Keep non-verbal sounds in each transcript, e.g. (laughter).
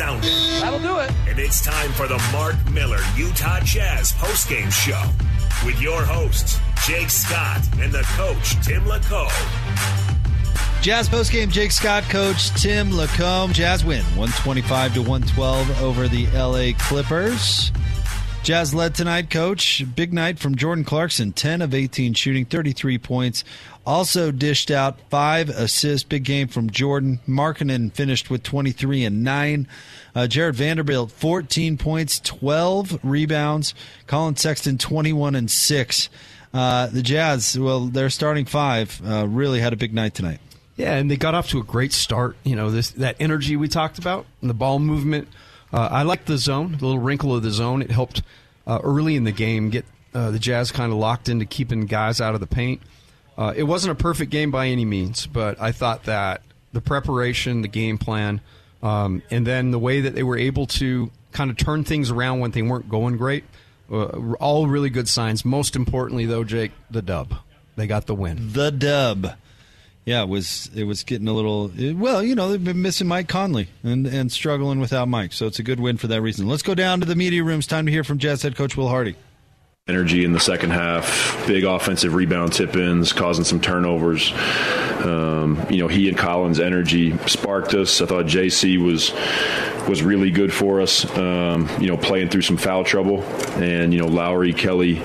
Sounded. That'll do it. And it's time for the Mark Miller Utah Jazz postgame show with your hosts, Jake Scott and the coach, Tim LaComb. Jazz postgame, Jake Scott, coach Tim LaComb. Jazz win 125 to 112 over the LA Clippers. Jazz led tonight, coach. Big night from Jordan Clarkson, 10 of 18 shooting, 33 points. Also dished out five assists. Big game from Jordan. Markkanen finished with 23 and 9. Uh, Jared Vanderbilt, 14 points, 12 rebounds. Collin Sexton, 21 and 6. Uh, the Jazz, well, their starting five uh, really had a big night tonight. Yeah, and they got off to a great start. You know, this that energy we talked about, the ball movement. Uh, I like the zone, the little wrinkle of the zone. It helped uh, early in the game get uh, the Jazz kind of locked into keeping guys out of the paint. Uh, it wasn't a perfect game by any means, but I thought that the preparation, the game plan, um, and then the way that they were able to kind of turn things around when they weren't going great, uh, all really good signs. Most importantly, though, Jake, the dub. They got the win. The dub. Yeah, it was it was getting a little well, you know, they've been missing Mike Conley and and struggling without Mike. So it's a good win for that reason. Let's go down to the media rooms. Time to hear from Jazz head coach Will Hardy. Energy in the second half, big offensive rebound tip ins, causing some turnovers. Um, you know, he and Collins' energy sparked us. I thought JC was was really good for us. Um, you know, playing through some foul trouble, and you know Lauri, Kelly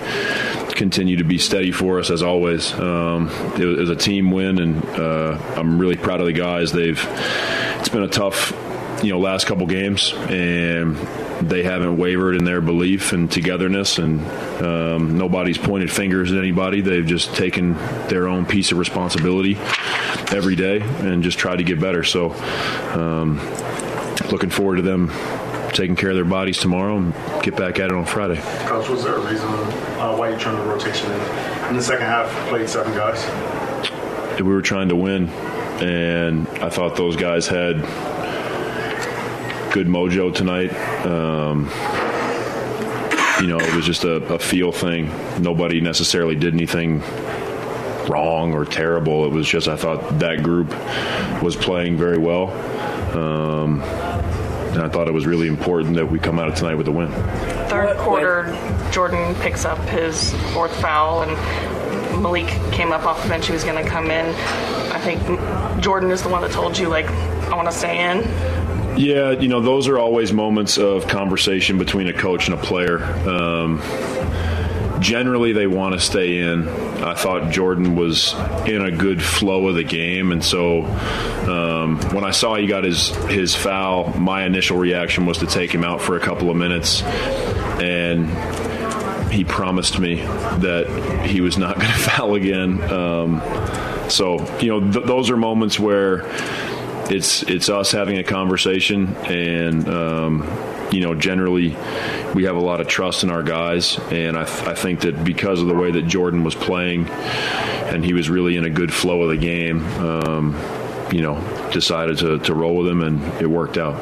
continue to be steady for us as always. Um, it, was a team win, and uh, I'm really proud of the guys. They've it's been a tough, you know, last couple games, and they haven't wavered in their belief and togetherness, and um, nobody's pointed fingers at anybody. They've just taken their own piece of responsibility every day and just tried to get better. So, um, looking forward to them taking care of their bodies tomorrow and get back at it on Friday. Coach, was there a reason uh, why you turned the rotation in? In the second half, played seven guys. We were trying to win, and I thought those guys had good mojo tonight. Um, you know, it was just a, a feel thing. Nobody necessarily did anything wrong or terrible. It was just I thought that group was playing very well. Um, and I thought it was really important that we come out of tonight with a win. Third quarter, Jordan picks up his fourth foul, and Malik came up off the bench. He was going to come in. I think Jordan is the one that told you, like, I want to stay in. Yeah, you know, those are always moments of conversation between a coach and a player. Um, generally, they want to stay in. I thought Jordan was in a good flow of the game, and so um, when I saw he got his his foul, my initial reaction was to take him out for a couple of minutes, and he promised me that he was not (laughs) going to foul again. Um, so you know, th- those are moments where it's it's us having a conversation, and um, you know, generally we have a lot of trust in our guys, and I, I think that because of the way that Jordan was playing, and he was really in a good flow of the game, um, you know, decided to, to roll with him, and it worked out.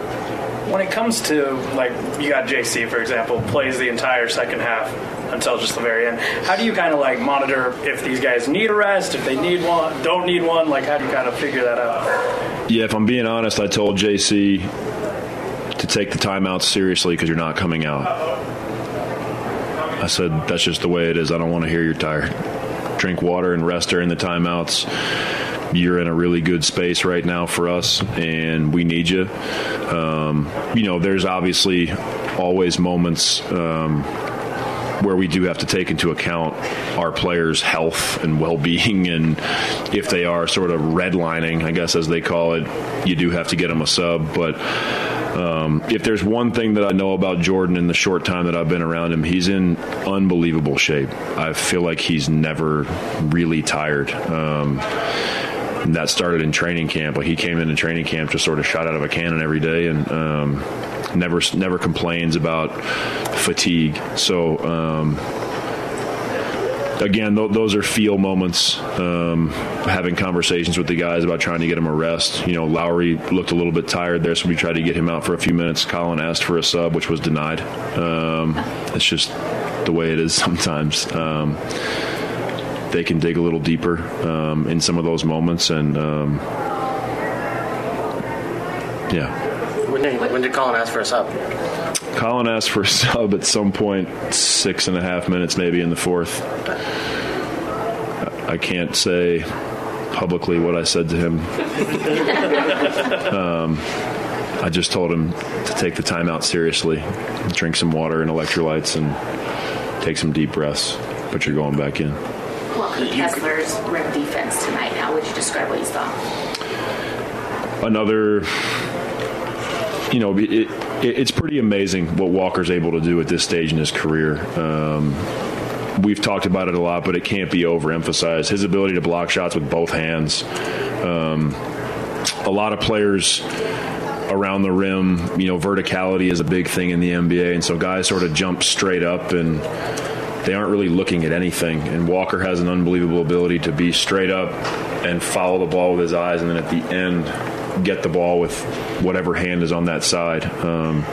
When it comes to like you got JC for example plays the entire second half until just the very end. How do you kind of like monitor if these guys need a rest, if they need one, don't need one? Like how do you kind of figure that out? Yeah, if I'm being honest, I told JC to take the timeouts seriously because you're not coming out. I said that's just the way it is. I don't want to hear you're tired. Drink water and rest during the timeouts you're in a really good space right now for us, and we need you. Um, you know, there's obviously always moments um, where we do have to take into account our players' health and well-being, (laughs) and if they are sort of redlining, I guess as they call it, you do have to get them a sub. But um, if there's one thing that I know about Jordan in the short time that I've been around him, he's in unbelievable shape. I feel like he's never really tired. Um, that started in training camp. Like he came into training camp just sort of shot out of a cannon every day, and um, never never complains about fatigue. So. Um, again, th- those are feel moments. Um, having conversations with the guys about trying to get him a rest. You know, Lauri looked a little bit tired there, so we tried to get him out for a few minutes. Collin asked for a sub, which was denied. Um, it's just the way it is (laughs) sometimes. Um, they can dig a little deeper um, in some of those moments, and um, yeah. When did, when did Collin ask for a sub? Collin asked for a sub at some point, six and a half minutes maybe in the fourth. I can't say publicly what I said to him. um, I just told him to take the timeout seriously, drink some water and electrolytes, and take some deep breaths. But you're going back in. Walker Kessler's rim defense tonight. How would you describe what you saw? Another, you know, it, it, it's pretty amazing what Walker's able to do at this stage in his career. Um, we've talked about it a lot, but it can't be overemphasized. His ability to block shots with both hands. Um, a lot of players around the rim, you know, verticality is a big thing in the NBA, and so guys sort of jump straight up and they aren't really looking at anything. And Walker has an unbelievable ability to be straight up and follow the ball with his eyes, and then at the end, get the ball with whatever hand is on that side. Um,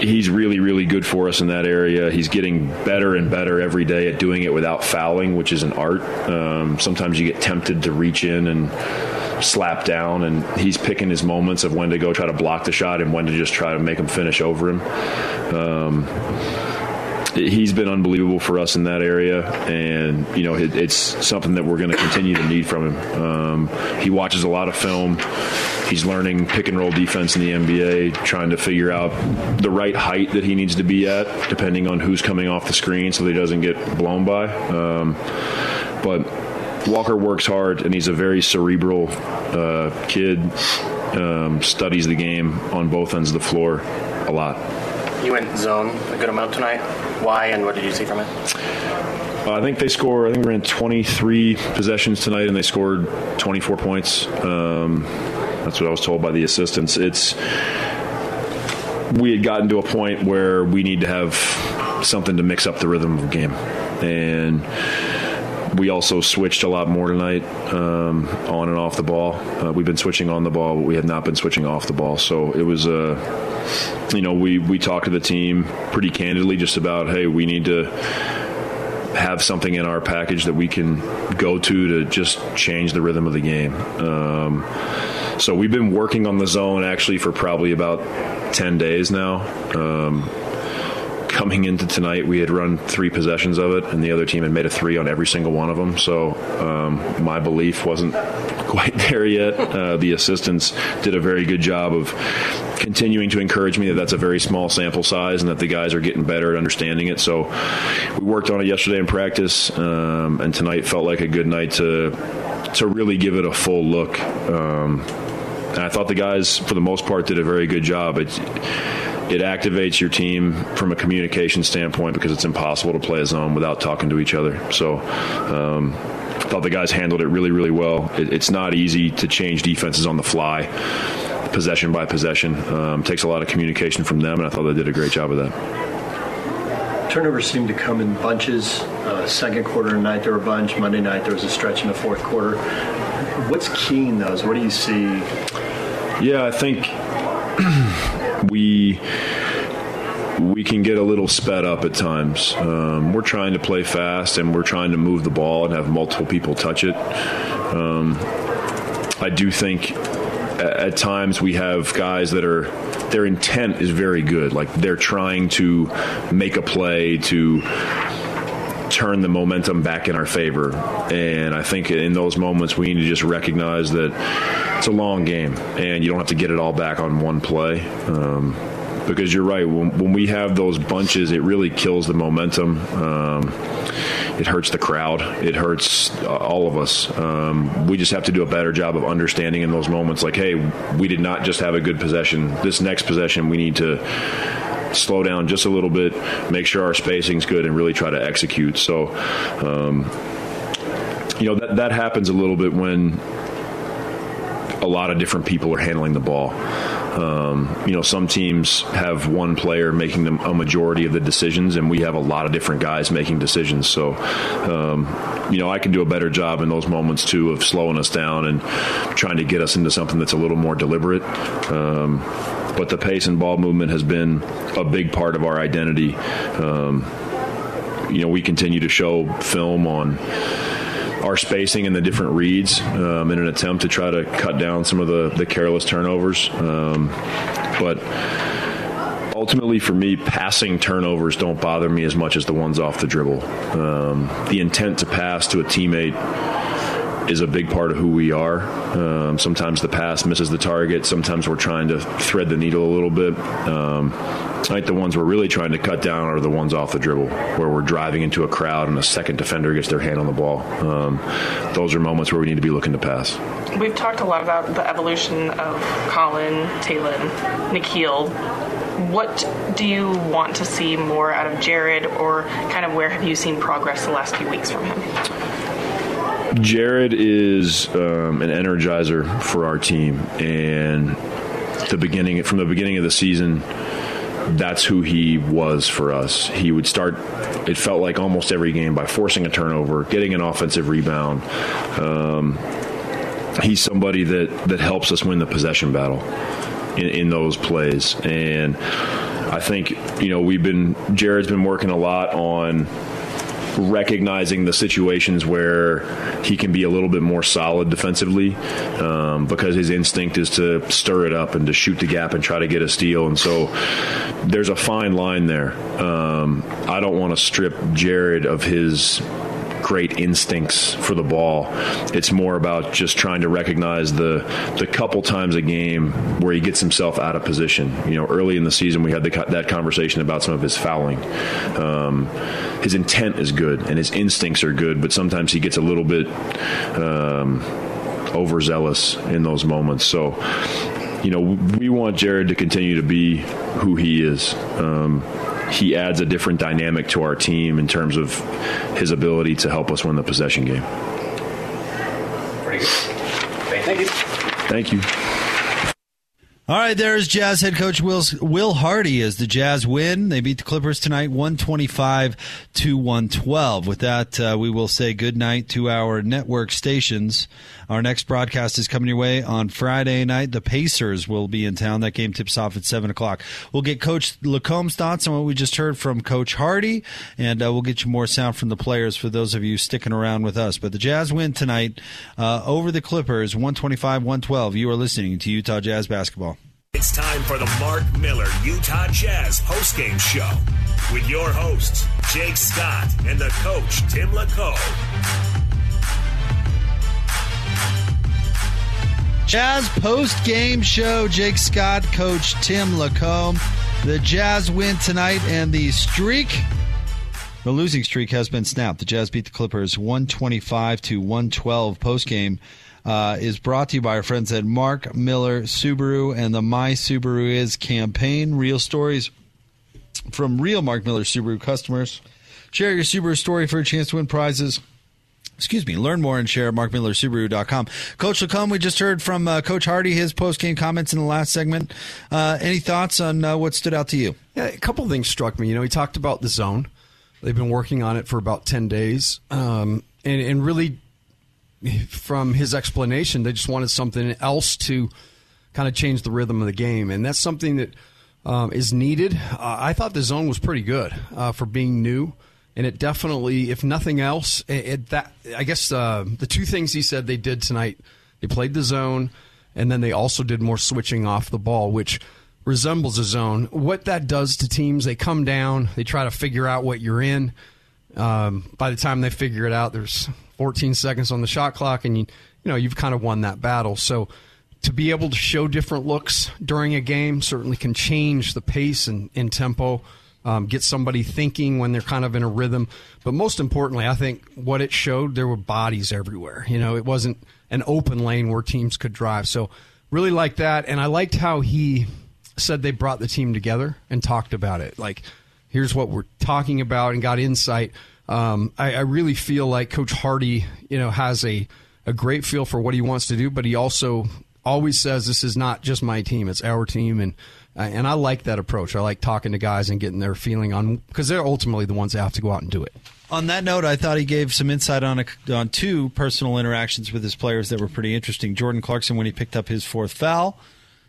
he's really, really good for us in that area. He's getting better and better every day at doing it without fouling, which is an art. Um, sometimes you get tempted to reach in and slap down, and he's picking his moments of when to go try to block the shot and when to just try to make him finish over him. Um, he's been unbelievable for us in that area, and you know it, it's something that we're going to continue to need from him. Um, he watches a lot of film. He's learning pick and roll defense in the NBA, trying to figure out the right height that he needs to be at, depending on who's coming off the screen, so that he doesn't get blown by. Um, but Walker works hard, and he's a very cerebral uh, kid. Um, studies the game on both ends of the floor a lot. You went zone a good amount tonight. Why and what did you see from it? Uh, I think they scored. I think we ran 23 possessions tonight, and they scored 24 points. Um, that's what I was told by the assistants. It's we had gotten to a point where we need to have something to mix up the rhythm of the game, and we also switched a lot more tonight um, on and off the ball. Uh, we've been switching on the ball, but we have not been switching off the ball. So it was a. Uh, you know, we, we talked to the team pretty candidly just about, hey, we need to have something in our package that we can go to to just change the rhythm of the game. Um, so we've been working on the zone actually for probably about 10 days now. Um, coming into tonight, we had run three possessions of it, and the other team had made a three on every single one of them. So um, my belief wasn't (laughs) quite there yet. Uh, the assistants did a very good job of continuing to encourage me that that's a very small sample size and that the guys are getting better at understanding it. So we worked on it yesterday in practice, um, and tonight felt like a good night to to really give it a full look. Um, and I thought the guys, for the most part, did a very good job. It, it activates your team from a communication standpoint because it's impossible to play a zone without talking to each other. So, um, I thought the guys handled it really, really well. It, it's not easy to change defenses on the fly, possession by possession. Um, takes a lot of communication from them, and I thought they did a great job of that. Turnovers seem to come in bunches. Uh, second quarter and night there were a bunch. Monday night there was a stretch in the fourth quarter. What's keying those? What do you see? Yeah, I think (clears throat) we we can get a little sped up at times. Um, we're trying to play fast and we're trying to move the ball and have multiple people touch it. Um, I do think at, at times we have guys that are their intent is very good. Like they're trying to make a play to turn the momentum back in our favor. And I think in those moments we need to just recognize that it's a long game and you don't have to get it all back on one play. Um, because you're right. When, when, we have those bunches, it really kills the momentum. Um, it hurts the crowd. It hurts uh, all of us. Um, we just have to do a better job of understanding in those moments, like, hey, we did not just have a good possession. This next possession, we need to slow down just a little bit, make sure our spacing's good, and really try to execute. So, um, you know, that, that happens a little bit when a lot of different people are handling the ball. Um, you know, some teams have one player making them a majority of the decisions, and we have a lot of different guys making decisions. So, um, you know, I can do a better job in those moments too of slowing us down and trying to get us into something that's a little more deliberate. Um, but the pace and ball movement has been a big part of our identity. Um, you know, we continue to show film on our spacing and the different reads um, in an attempt to try to cut down some of the, the careless turnovers. Um, but ultimately, for me, passing turnovers don't bother me as much as the ones off the dribble. Um, the intent to pass to a teammate is a big part of who we are. Um, sometimes the pass misses the target. Sometimes we're trying to thread the needle a little bit. Um, the ones we're really trying to cut down are the ones off the dribble, where we're driving into a crowd and a second defender gets their hand on the ball. Um, those are moments where we need to be looking to pass. We've talked a lot about the evolution of Collin, Talen, Nikhil What do you want to see more out of Jared, or kind of where have you seen progress the last few weeks from him? Jared is um, an energizer for our team, and the beginning from the beginning of the season that's who he was for us. He would start, it felt like almost every game by forcing a turnover, getting an offensive rebound. Um, he's somebody that, that helps us win the possession battle in, in those plays. And I think, you know, we've been, Jared's been working a lot on recognizing the situations where he can be a little bit more solid defensively um, because his instinct is to stir it up and to shoot the gap and try to get a steal. And so there's a fine line there. Um, I don't want to strip Jared of his great instincts for the ball. It's more about just trying to recognize the the couple times a game where he gets himself out of position. You know, early in the season we had the, that conversation about some of his fouling. Um, his intent is good and his instincts are good, but sometimes he gets a little bit um, overzealous in those moments. So you know, we want Jared to continue to be who he is. Um, he adds a different dynamic to our team in terms of his ability to help us win the possession game. Pretty good. Thank you. Thank you. All right, there's Jazz head coach Will, Will Hardy as the Jazz win. They beat the Clippers tonight, 125 to 112. With that, uh, we will say good night to our network stations. Our next broadcast is coming your way on Friday night. The Pacers will be in town. That game tips off at 7 o'clock. We'll get Coach LaComb's thoughts on what we just heard from Coach Hardy, and uh, we'll get you more sound from the players for those of you sticking around with us. But the Jazz win tonight uh, over the Clippers, 125 112. You are listening to Utah Jazz Basketball. It's time for the Mark Miller Utah Jazz postgame show with your hosts, Jake Scott and the coach, Tim LaComb. Jazz post game show. Jake Scott, Coach Tim LaComb. The Jazz win tonight, and the streak, the losing streak, has been snapped. The Jazz beat the Clippers 125 to 112 post game uh, is brought to you by our friends at Mark Miller Subaru and the My Subaru Is campaign. Real stories from real Mark Miller Subaru customers. Share your Subaru story for a chance to win prizes. Excuse me. Learn more and share at markmillersubaru.com. Coach LaComb, we just heard from uh, Coach Hardy, his post-game comments in the last segment. Uh, any thoughts on uh, what stood out to you? Yeah, a couple things struck me. You know, he talked about the zone. They've been working on it for about 10 days um, and, and really from his explanation, they just wanted something else to kind of change the rhythm of the game, and that's something that um, is needed. Uh, I thought the zone was pretty good uh, for being new, and it definitely, if nothing else, it, it that I guess uh, the two things he said they did tonight, they played the zone, and then they also did more switching off the ball, which resembles a zone. What that does to teams, they come down, they try to figure out what you're in. Um, by the time they figure it out, there's 14 seconds on the shot clock, and you you know you've kind of won that battle. So to be able to show different looks during a game certainly can change the pace and, and tempo, um, get somebody thinking when they're kind of in a rhythm. But most importantly, I think what it showed there were bodies everywhere. You know, it wasn't an open lane where teams could drive. So really liked that, and I liked how he said they brought the team together and talked about it. Like, here's what we're talking about, and got insight. Um, I, I really feel like Coach Hardy, you know, has a a great feel for what he wants to do, but he also always says this is not just my team; it's our team, and and I like that approach. I like talking to guys and getting their feeling on because they're ultimately the ones that have to go out and do it. On that note, I thought he gave some insight on a, on two personal interactions with his players that were pretty interesting. Jordan Clarkson, when he picked up his fourth foul,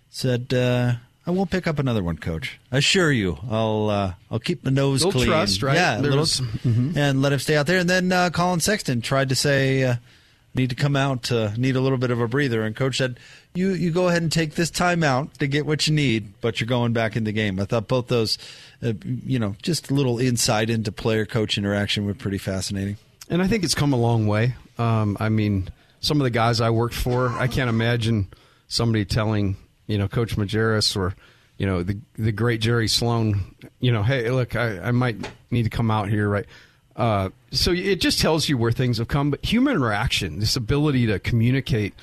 said, uh, "I won't pick up another one, Coach. I assure you, I'll uh, I'll keep my nose little clean. trust, right? Yeah, little, mhm. and let him stay out there." And then uh, Collin Sexton tried to say. Uh, Need to come out. Uh, need a little bit of a breather, and coach said, "You you go ahead and take this time out to get what you need, but you're going back in the game." I thought both those, uh, you know, just a little insight into player coach interaction were pretty fascinating. And I think it's come a long way. Um, I mean, some of the guys I worked for, I can't imagine somebody telling, you know, Coach Majerus or, you know, the the great Jerry Sloan, you know, hey, look, I, I might need to come out here, right? Uh, so it just tells you where things have come. But human interaction, this ability to communicate,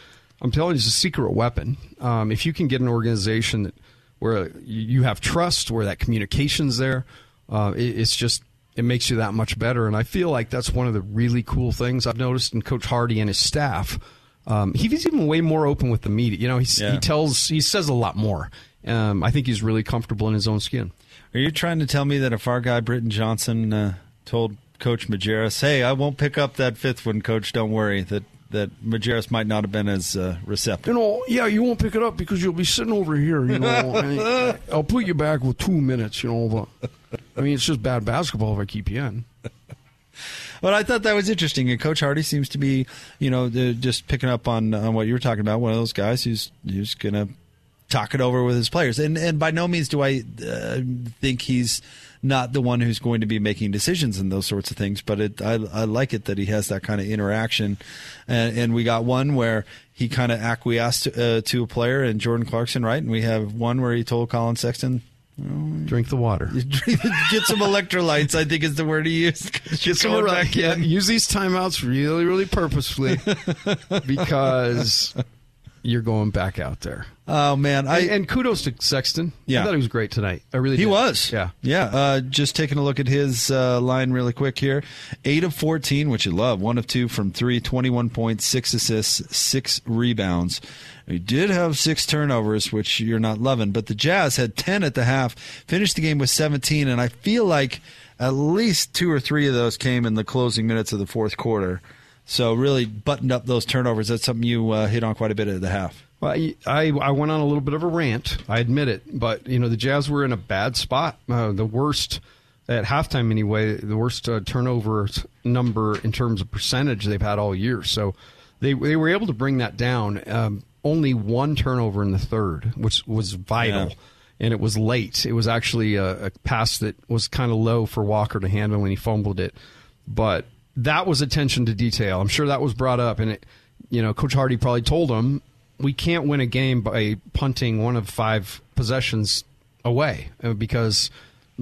I'm telling you, is a secret weapon. Um, if you can get an organization that where you have trust, where that communication's there, uh, it, it's just it makes you that much better. And I feel like that's one of the really cool things I've noticed in Coach Hardy and his staff. Um, he's even way more open with the media. You know, he's, Yeah. he tells, he says a lot more. Um, I think he's really comfortable in his own skin. Are you trying to tell me that if our guy Britton Johnson uh, told Coach Majerus, "Hey, I won't pick up that fifth one, Coach. Don't worry," that that Majerus might not have been as uh, receptive? You know, yeah, you won't pick it up because you'll be sitting over here. You know, (laughs) I'll put you back with two minutes. You know, but I mean, it's just bad basketball if I keep you in. But I thought that was interesting, and Coach Hardy seems to be, you know, just picking up on on what you were talking about. One of those guys who's who's gonna talk it over with his players, and and by no means do I uh, think he's not the one who's going to be making decisions and those sorts of things. But it, I I like it that he has that kind of interaction, and, and we got one where he kind of acquiesced uh, to a player and Jordan Clarkson, right? And we have one where he told Collin Sexton. Drink the water. (laughs) Get some electrolytes. I think is the word he used. (laughs) Get some back back yeah, in. Use these timeouts really, really purposefully because you're going back out there. Oh man, I and, and kudos to Sexton. Yeah. I thought he was great tonight. I really He did. was. Yeah. Yeah. Uh, just taking a look at his uh, line really quick here. 8 of 14, which you love. 1 of 2 from 3, 21 points, 6 assists, 6 rebounds. He did have 6 turnovers, which you're not loving, but the Jazz had 10 at the half, finished the game with 17, and I feel like at least 2 or 3 of those came in the closing minutes of the fourth quarter. So really buttoned up those turnovers. That's something you uh, hit on quite a bit at the half. Well, I, I went on a little bit of a rant. I admit it, but you know the Jazz were in a bad spot. Uh, the worst at halftime, anyway. The worst uh, turnover number in terms of percentage they've had all year. So they they were able to bring that down. Um, only one turnover in the third, which was vital. Yeah. And it was late. It was actually a, a pass that was kind of low for Walker to handle when he fumbled it. But that was attention to detail. I'm sure that was brought up, and it, you know, Coach Hardy probably told him we can't win a game by punting one of five possessions away uh, because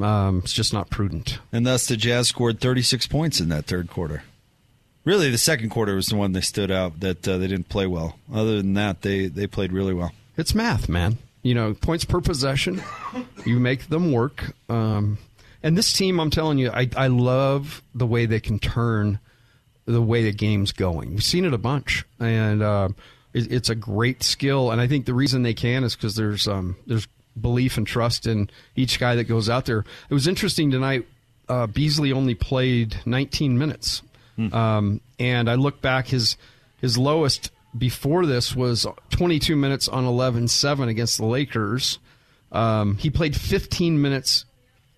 um, it's just not prudent. And thus the Jazz scored 36 points in that third quarter. Really, the second quarter was the one that stood out that uh, they didn't play well. Other than that, they, they played really well. It's math, man. You know, points per possession, you make them work. Um, and this team, I'm telling you, I, I love the way they can turn the way the game's going. We've seen it a bunch, and uh, it, it's a great skill. And I think the reason they can is because there's um, there's belief and trust in each guy that goes out there. It was interesting tonight. Uh, Beasley only played 19 minutes, um, and I look back his his lowest before this was 22 minutes on 11-7 against the Lakers. Um, he played 15 minutes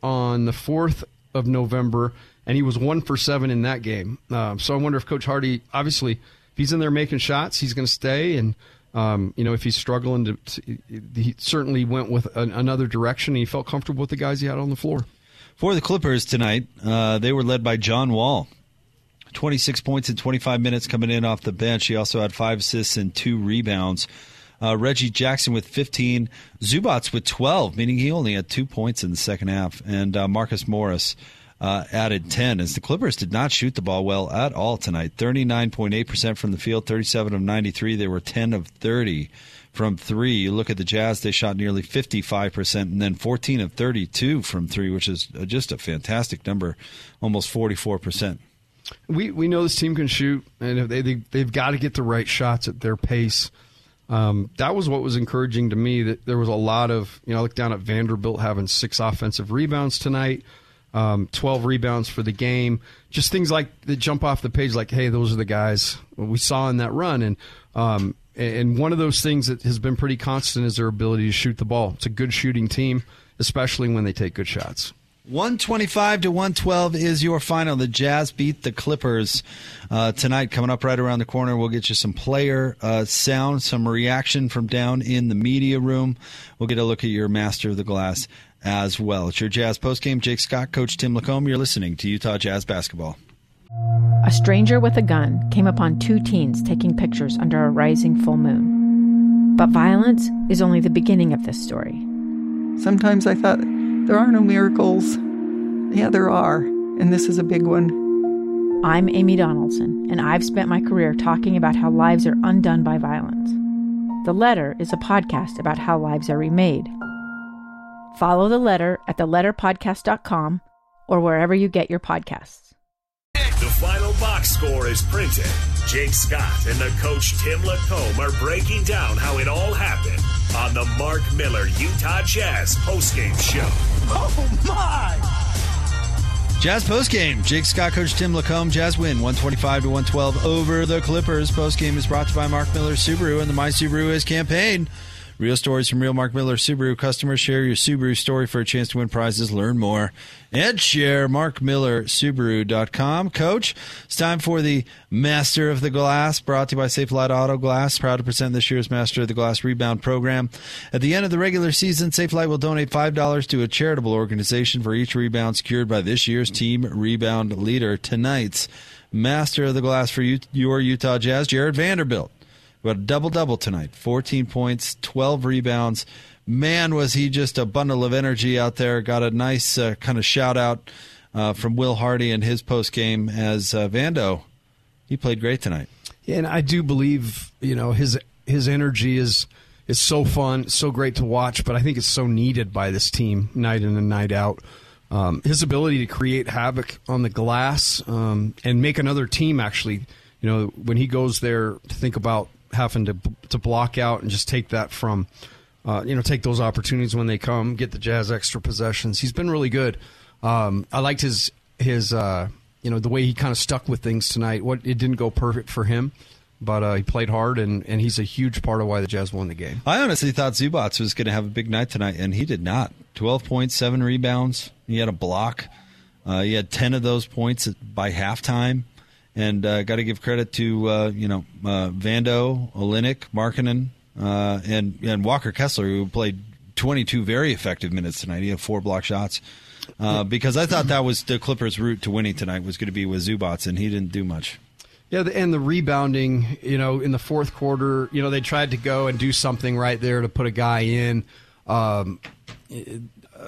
on the 4th of November, and he was one for seven in that game. Um, so I wonder if Coach Hardy, obviously, if he's in there making shots, he's going to stay. And, um, you know, if he's struggling to, to he certainly went with an, another direction. He felt comfortable with the guys he had on the floor. For the Clippers tonight, uh, they were led by John Wall. 26 points in 25 minutes coming in off the bench. He also had five assists and two rebounds. Uh, Reggie Jackson with 15. Zubac with 12, meaning he only had two points in the second half. And uh, Marcus Morris uh, added 10 as the Clippers did not shoot the ball well at all tonight. 39.8% from the field, 37 of 93. They were 10 of 30 from three. You look at the Jazz, they shot nearly 55%, and then 14 of 32 from three, which is uh, just a fantastic number, almost 44%. We we know this team can shoot, and they, they they've got to get the right shots at their pace. Um, that was what was encouraging to me. That there was a lot of you know, I look down at Vanderbilt having six offensive rebounds tonight, um, twelve rebounds for the game. Just things like that jump off the page, like hey, those are the guys we saw in that run, and um, and one of those things that has been pretty constant is their ability to shoot the ball. It's a good shooting team, especially when they take good shots. 125 to 112 is your final. The Jazz beat the Clippers uh, tonight. Coming up right around the corner, we'll get you some player uh, sound, some reaction from down in the media room. We'll get a look at your master of the glass as well. It's your Jazz postgame. Jake Scott, Coach Tim LaComb. You're listening to Utah Jazz basketball. A stranger with a gun came upon two teens taking pictures under a rising full moon. But violence is only the beginning of this story. Sometimes I thought there are no miracles. Yeah, there are, and this is a big one. I'm Amy Donaldson, and I've spent my career talking about how lives are undone by violence. The Letter is a podcast about how lives are remade. Follow The Letter at theletterpodcast.com or wherever you get your podcasts. The final box score is printed. Jake Scott and the coach Tim LaComb are breaking down how it all happened on the Mark Miller Utah Jazz postgame show. Oh my! Jazz postgame. Jake Scott, Coach Tim LaComb. Jazz win 125 to 112 over the Clippers. Postgame is brought to you by Mark Miller Subaru and the My Subaru is campaign. Real stories from real Mark Miller Subaru customers. Share your Subaru story for a chance to win prizes. Learn more and share markmillersubaru.com. Coach, it's time for the Master of the Glass brought to you by Safelite Auto Glass. Proud to present this year's Master of the Glass Rebound Program. At the end of the regular season, Safelite will donate $5 to a charitable organization for each rebound secured by this year's team rebound leader. Tonight's Master of the Glass for you, your Utah Jazz, Jared Vanderbilt. But a double double tonight 14 points, 12 rebounds. Man, was he just a bundle of energy out there. Got a nice uh, kind of shout out uh, from Will Hardy in his post game as uh, Vando. He played great tonight. And I do believe you know his his energy is is so fun, so great to watch. But I think it's so needed by this team night in and night out. Um, his ability to create havoc on the glass um, and make another team actually, you know, when he goes there to think about having to to block out and just take that from, uh, you know, take those opportunities when they come, get the Jazz extra possessions. He's been really good. Um, I liked his his uh, you know the way he kind of stuck with things tonight. What it didn't go perfect for him, but uh, he played hard and and he's a huge part of why the Jazz won the game. I honestly thought Zubac was going to have a big night tonight, and he did not. Twelve points, seven rebounds. He had a block. Uh, he had ten of those points by halftime and uh, got to give credit to uh, you know uh, Vando, Olynyk, Markkanen, uh, and and Walker Kessler, who played 22 very effective minutes tonight. He had four block shots. Uh, because I thought that was the Clippers' route to winning tonight was going to be with Zubac, and he didn't do much. Yeah, and the rebounding, you know, in the fourth quarter, you know, they tried to go and do something right there to put a guy in. Um,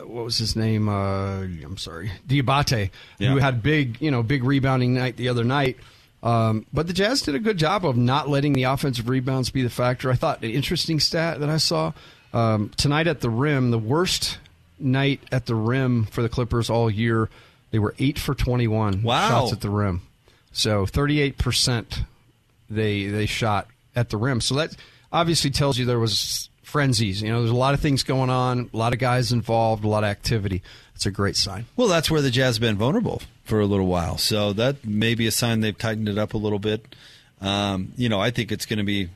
what was his name? Uh, I'm sorry, Diabate, Yeah. who had big, you know, big rebounding night the other night. Um, but the Jazz did a good job of not letting the offensive rebounds be the factor. I thought an interesting stat that I saw um, tonight at the rim, the worst night at the rim for the Clippers all year. They were eight for 21 Wow. shots at the rim, so 38 percent they they shot at the rim. So that obviously tells you there was frenzies. You know, there's a lot of things going on, a lot of guys involved, a lot of activity. It's a great sign. Well, that's where the Jazz have been vulnerable for a little while. So that may be a sign they've tightened it up a little bit. Um, you know, I think it's going to be.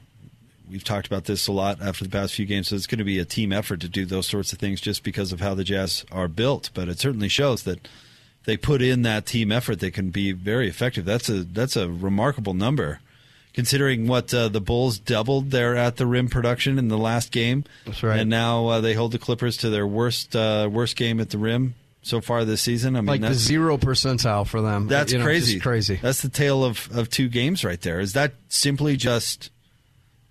We've talked about this a lot after the past few games. So it's going to be a team effort to do those sorts of things, just because of how the Jazz are built. But it certainly shows that they put in that team effort, they can be very effective. That's a that's a remarkable number, considering what uh, the Bulls doubled their at the rim production in the last game. That's right. And now uh, they hold the Clippers to their worst uh, worst game at the rim so far this season. I mean, like the zero percentile for them. that's You know, crazy. crazy. That's the tale of, of two games right there. Is that simply just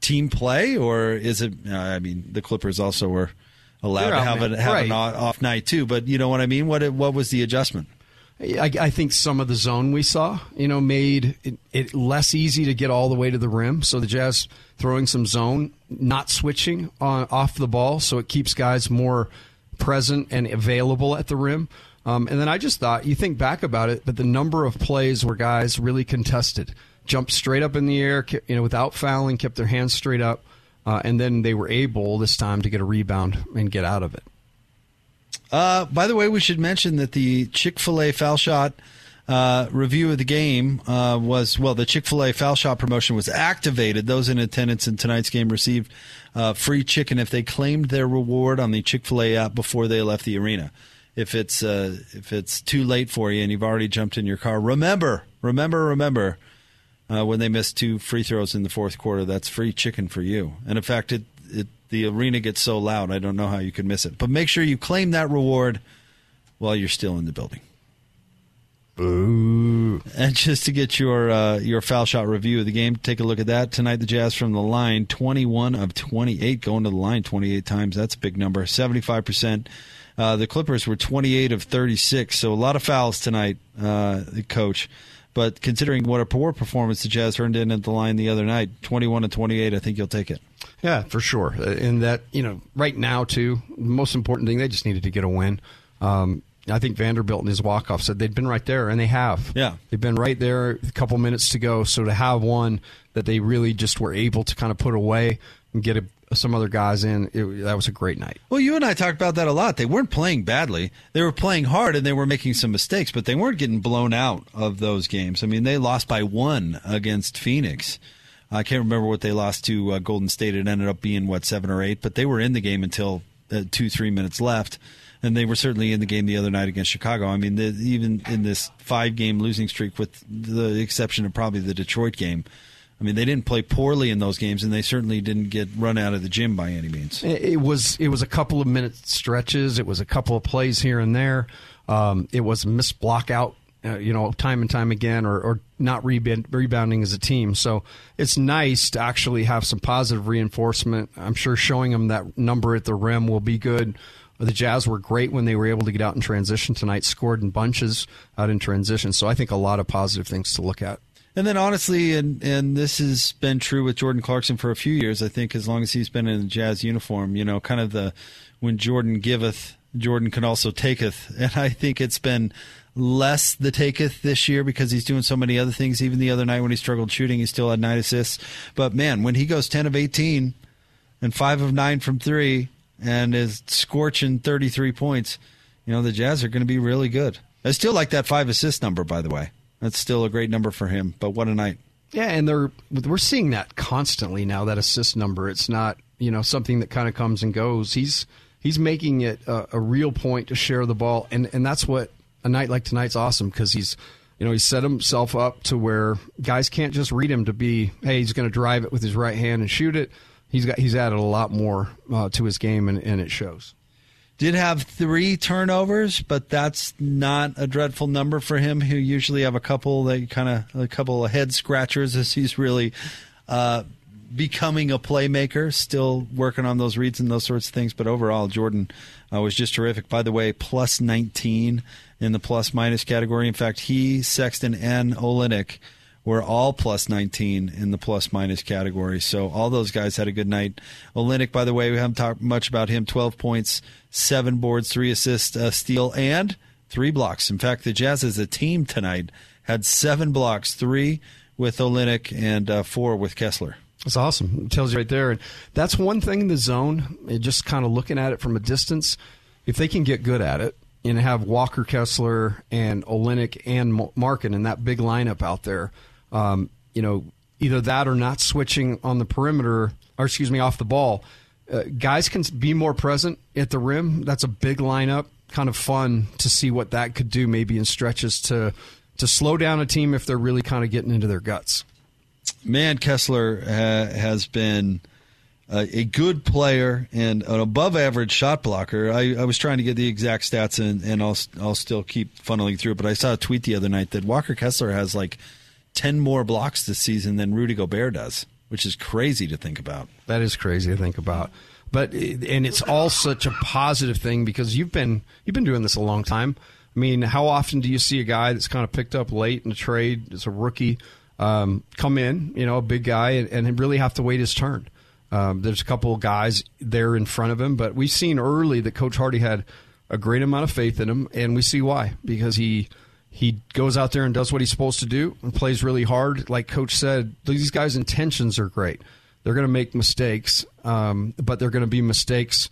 team play, or is it? Uh, I mean, the Clippers also were allowed They're to have, out, a, have Right. an off night too. But you know what I mean. What what was the adjustment? I, I think some of the zone we saw, you know, made it, it less easy to get all the way to the rim. So the Jazz throwing some zone, not switching on, off the ball, so it keeps guys more present and available at the rim. Um, and then I just thought, you think back about it, but the number of plays where guys really contested, jumped straight up in the air, you know, without fouling, kept their hands straight up, uh, and then they were able this time to get a rebound and get out of it. Uh, by the way, we should mention that the Chick Fil A foul shot uh, review of the game uh, was well. The Chick Fil A foul shot promotion was activated. Those in attendance in tonight's game received uh, free chicken if they claimed their reward on the Chick Fil A app before they left the arena. If it's uh, if it's too late for you and you've already jumped in your car, remember, remember, remember. Uh, when they missed two free throws in the fourth quarter, that's free chicken for you. And in fact, it, the arena gets so loud, I don't know how you could miss it. But make sure you claim that reward while you're still in the building. Boo! And just to get your uh, your foul shot review of the game, take a look at that tonight. The Jazz from the line, twenty one of twenty eight, going to the line twenty eight times. That's a big number. Seventy five percent. Uh, the Clippers were twenty eight of thirty six, so a lot of fouls tonight. Uh, coach. But considering what a poor performance the Jazz turned in at the line the other night, 21 to 28, I think you'll take it. Yeah, for sure. Uh, And that, you know, right now, too, most important thing, they just needed to get a win. Um, I think Vanderbilt in his walk off said they'd been right there, and they have. Yeah. They've been right there, a couple minutes to go. So to have one that they really just were able to kind of put away and get a, some other guys in, it, that was a great night. Well, you and I talked about that a lot. They weren't playing badly. They were playing hard and they were making some mistakes, but they weren't getting blown out of those games. I mean, they lost by one against Phoenix. I can't remember what they lost to uh, Golden State. It ended up being, what, seven or eight, but they were in the game until uh, two, three minutes left. And they were certainly in the game the other night against Chicago. I mean, the, even in this five game losing streak, with the exception of probably the Detroit game, I mean, they didn't play poorly in those games, and they certainly didn't get run out of the gym by any means. It was it was a couple of minute stretches. It was a couple of plays here and there. Um, it was missed block out, uh, you know, time and time again, or, or not rebound, rebounding as a team. So it's nice to actually have some positive reinforcement. I'm sure showing them that number at the rim will be good. The Jazz were great when they were able to get out in transition tonight, scored in bunches out in transition. So I think a lot of positive things to look at. And then honestly, and and this has been true with Jordan Clarkson for a few years. I think as long as he's been in the Jazz uniform, you know, kind of the when Jordan giveth, Jordan can also taketh. (laughs) And I think it's been less the taketh this year because he's doing so many other things. Even the other night when he struggled shooting, he still had nine assists. But man, when he goes ten of eighteen and five of nine from three and is scorching thirty three points, you know, the Jazz are going to be really good. I still like that five assist number, by the way. That's still a great number for him. But what a night! Yeah, and they're we're seeing that constantly now. That assist number, it's not you know something that kind of comes and goes. He's he's making it a, a real point to share the ball, and and that's what a night like tonight's awesome because he's you know he set himself up to where guys can't just read him to be hey he's going to drive it with his right hand and shoot it. He's got he's added a lot more uh, to his game, and, and it shows. Did have three turnovers, but that's not a dreadful number for him. Who usually have a couple that kind of a couple of head scratchers as he's really uh, becoming a playmaker. Still working on those reads and those sorts of things. But overall, Jordan uh, was just terrific. By the way, plus nineteen in the plus minus category. In fact, he, Sexton, and Olynyk were all plus 19 in the plus minus category. So all those guys had a good night. Olynyk, by the way, we haven't talked much about him. 12 points, seven boards, three assists, a steal, and three blocks. In fact, the Jazz as a team tonight had seven blocks, three with Olynyk and uh, four with Kessler. That's awesome. It tells you right there. And that's one thing in the zone, it just kind of looking at it from a distance, if they can get good at it and have Walker Kessler and Olynyk and Markin in that big lineup out there, um, you know, either that or not switching on the perimeter, or excuse me, off the ball, uh, guys can be more present at the rim. That's a big lineup. Kind of fun to see what that could do, maybe in stretches to to slow down a team if they're really kind of getting into their guts. Man, Kessler ha- has been a, good player and an above average shot blocker. I, I was trying to get the exact stats and, and I'll, I'll still keep funneling through, it. but I saw a tweet the other night that Walker Kessler has like 10 more blocks this season than Rudy Gobert does. which is crazy to think about. That is crazy to think about. But and it's all such a positive thing because you've been you've been doing this a long time. I mean, how often do you see a guy that's kind of picked up late in a trade as a rookie um, come in, you know, a big guy, and, and really have to wait his turn? Um, there's a couple of guys there in front of him, but we've seen early that Coach Hardy had a great amount of faith in him, and we see why because he he goes out there and does what he's supposed to do and plays really hard. Like Coach said, these guys' intentions are great. They're going to make mistakes, um, but they're going to be mistakes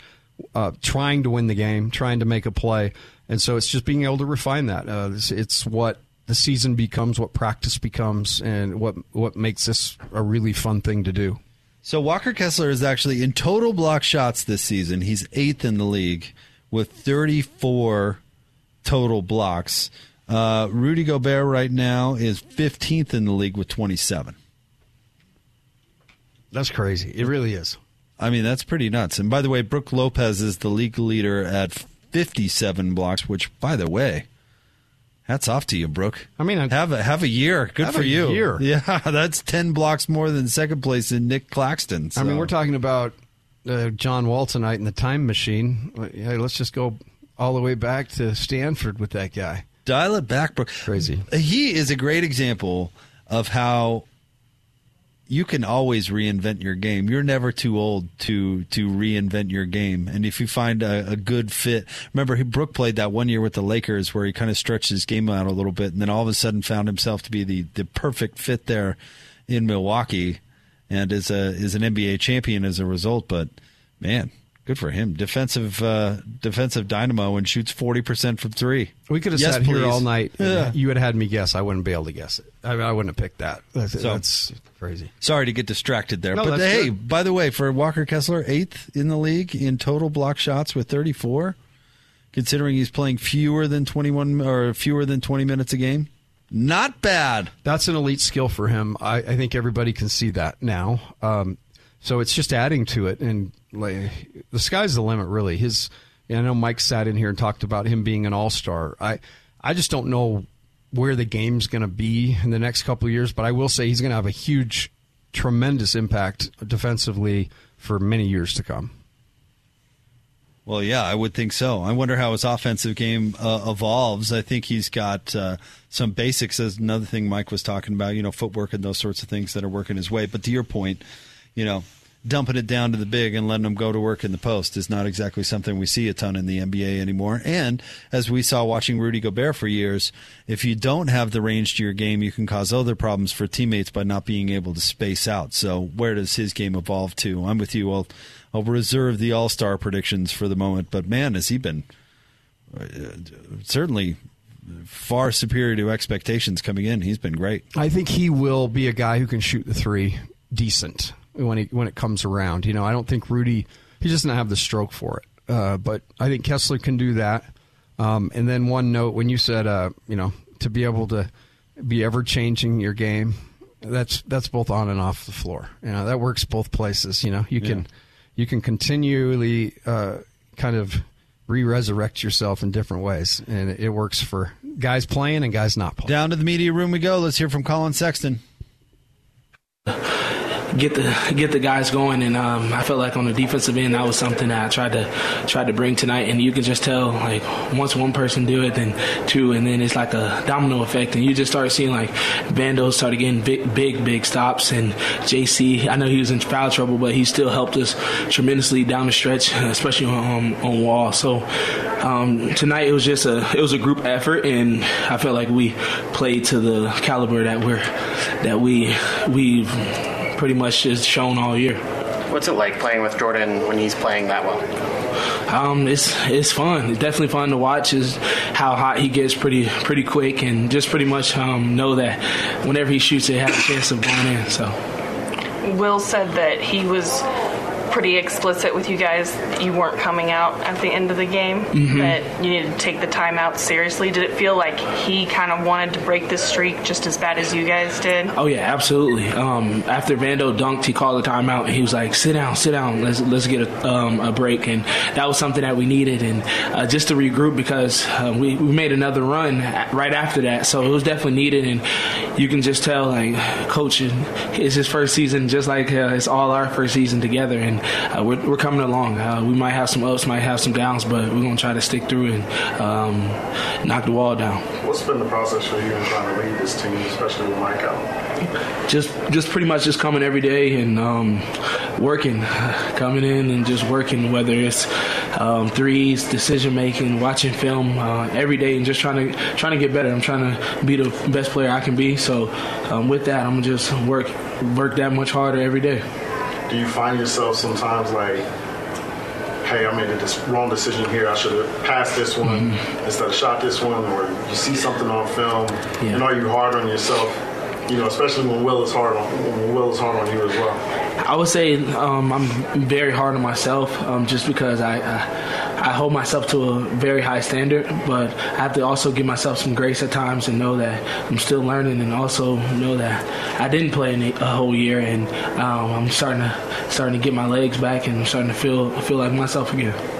uh, trying to win the game, trying to make a play, and so it's just being able to refine that. Uh, it's, it's what the season becomes, what practice becomes, and what what makes this a really fun thing to do. So Walker Kessler is actually in total block shots this season. He's eighth in the league with 34 total blocks. Uh, Rudy Gobert right now is 15th in the league with 27. That's crazy. It really is. I mean, that's pretty nuts. And by the way, Brook Lopez is the league leader at 57 blocks, which, by the way, hats off to you, Brook. I mean, have a have a year. Good have for a you. year. (laughs) Yeah, that's 10 blocks more than second place in Nic Claxton. I mean, we're talking about uh, John Wall tonight in the time machine. Hey, let's just go all the way back to Stanford with that guy. Dial it back, Brook. Crazy. He is a great example of how you can always reinvent your game. You're never too old to to reinvent your game. And if you find a, a good fit, remember he, Brook played that one year with the Lakers where he kind of stretched his game out a little bit, and then all of a sudden found himself to be the the perfect fit there in Milwaukee, and is a is an NBA champion as a result. But man. Good for him. Defensive uh, defensive dynamo and shoots forty percent from three. We could have yes, sat please. here all night. Yeah. You would have had me guess. I wouldn't be able to guess it. I, I wouldn't have picked that. That's, So- that's crazy. Sorry to get distracted there. No, but hey, good. by the way, for Walker Kessler, eighth in the league in total block shots with 34, considering he's playing fewer than 21 or fewer than 20 minutes a game. Not bad. That's an elite skill for him. I, I think everybody can see that now. Um, so it's just adding to it, and like, the sky's the limit. Really, his. I know Mike sat in here and talked about him being an all star. I, I just don't know where the game's going to be in the next couple of years, but I will say he's going to have a huge, tremendous impact defensively for many years to come. Well, yeah, I would think so. I wonder how his offensive game uh, evolves. I think he's got uh, some basics. As another thing Mike was talking about, you know, footwork and those sorts of things that are working his way. But to your point, you know, dumping it down to the big and letting them go to work in the post is not exactly something we see a ton in the NBA anymore. And as we saw watching Rudy Gobert for years, if you don't have the range to your game, you can cause other problems for teammates by not being able to space out. So where does his game evolve to? I'm with you. I'll, I'll reserve the All Star predictions for the moment. But man, has he been uh, certainly far superior to expectations coming in? He's been great. I think he will be a guy who can shoot the three decent when he when it comes around. You know, I don't think Rudy he doesn't have the stroke for it, uh, but I think Kessler can do that. Um, and then one note when you said, uh, you know, to be able to be ever changing your game, that's that's both on and off the floor. You know, that works both places. You know, you can you can continually uh, kind of re-resurrect yourself in different ways, and it works for guys playing and guys not playing. Down to the media room we go. Let's hear from Collin Sexton. Get the get the guys going. And um, I felt like on the defensive end, that was something that I tried to tried to bring tonight. And you can just tell like once one person do it, then two, and then it's like a domino effect. And you just start seeing like Vando started getting big, big, big stops. And JC, I know he was in foul trouble, but he still helped us tremendously down the stretch, especially on on Wall. So um, tonight it was just a it was a group effort, and I felt like we played to the caliber that we're that we we've pretty much just shown all year. What's it like playing with Jordan when he's playing that well? Um, it's it's fun. It's definitely fun to watch. Is how hot he gets pretty pretty quick, and just pretty much um, know that whenever he shoots, it has a chance of going in. So Will said that he was pretty explicit with you guys that you weren't coming out at the end of the game, Mhm. that you needed to take the timeout seriously. Did it feel like he kind of wanted to break this streak just as bad as you guys did? Oh yeah, absolutely. Um, after Vando dunked, he called the timeout and he was like, "Sit down, sit down. Let's let's get a, um, a break." And that was something that we needed, and uh, just to regroup because uh, we, we made another run right after that, so it was definitely needed. And you can just tell, like, coaching is his first season, just like uh, it's all our first season together, and uh, we're we're coming along. Uh, we might have some ups, might have some downs, but we're gonna try to stick through and um, knock the wall down. What's been the process for you in trying to lead this team, especially with Mike out? just just pretty much just coming every day and um, working, coming in and just working. Whether it's um, threes, decision making, watching film uh, every day, and just trying to trying to get better. I'm trying to be the best player I can be. So um, with that, I'm gonna just work work that much harder every day. Do you find yourself sometimes like, hey, I made a dis- wrong decision here. I should have passed this one instead of shot this one, or you see something on film, and are you hard on yourself? You know, especially when Will is hard on when Will is hard on you as well. I would say um, I'm very hard on myself um, just because I, I I hold myself to a very high standard, but I have to also give myself some grace at times and know that I'm still learning, and also know that I didn't play a whole year, and um, I'm starting to starting to get my legs back, and I'm starting to feel feel like myself again.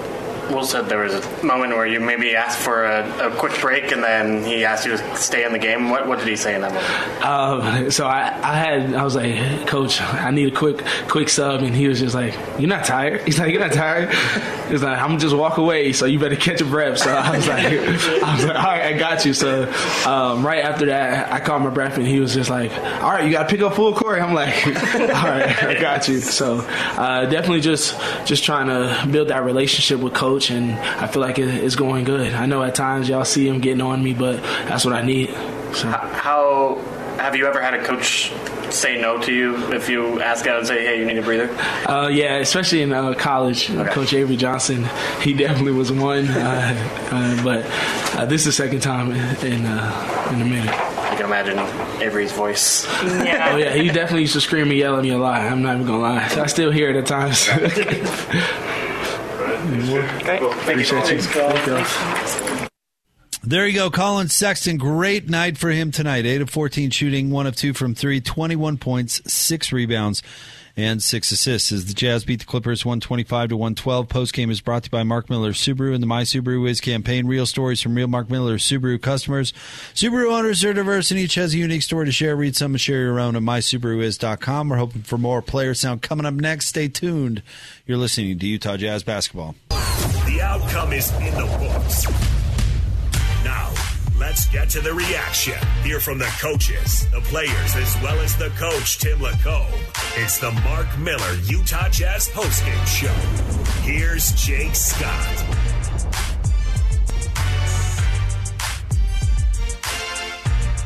Will said there was a moment where you maybe asked for a, a quick break and then he asked you to stay in the game. What, what did he say in that moment? Um, so I, I had I was like, Coach, I need a quick quick sub, and he was just like, You're not tired. (laughs) He's like, You're not tired. He's like, I'm just walk away, so you better catch a breath. So I was like, (laughs) I was like, all right, I got you. So um, right after that, I caught my breath, and he was just like, All right, you got to pick up full court. I'm like, (laughs) All right, I got you. So uh, definitely just just trying to build that relationship with Coach, and I feel like it, it's going good. I know at times y'all see him getting on me, but that's what I need. So. How have you ever had a coach say no to you if you ask out and say, hey, you need a breather? Uh, yeah, especially in uh, college, uh, Coach Avery Johnson, (laughs) he definitely was one. Uh, (laughs) uh, but uh, this is the second time in in, uh, in a minute. I can imagine Avery's voice. Yeah. Oh yeah, he definitely used to scream and yell at me a lot. I'm not even gonna lie. I still hear it at times. (laughs) Appreciate you. Thank. There you go, Collin Sexton. Great night for him tonight. 8 of 14 shooting, 1 of 2 from 3, 21 points, 6 rebounds, and 6 assists. As the Jazz beat the Clippers 125 to 112. Post game is brought to you by Mark Miller Subaru and the My Subaru Is campaign. Real stories from real Mark Miller Subaru customers. Subaru owners are diverse and each has a unique story to share. Read some and share your own at mysubaruis.com. We're hoping for more player sound coming up next. Stay tuned. You're listening to Utah Jazz Basketball. The outcome is in the books. Let's get to the reaction. Hear from the coaches, the players, as well as the coach, Tim LaComb. It's the Mark Miller Utah Jazz postgame show. Here's Jake Scott.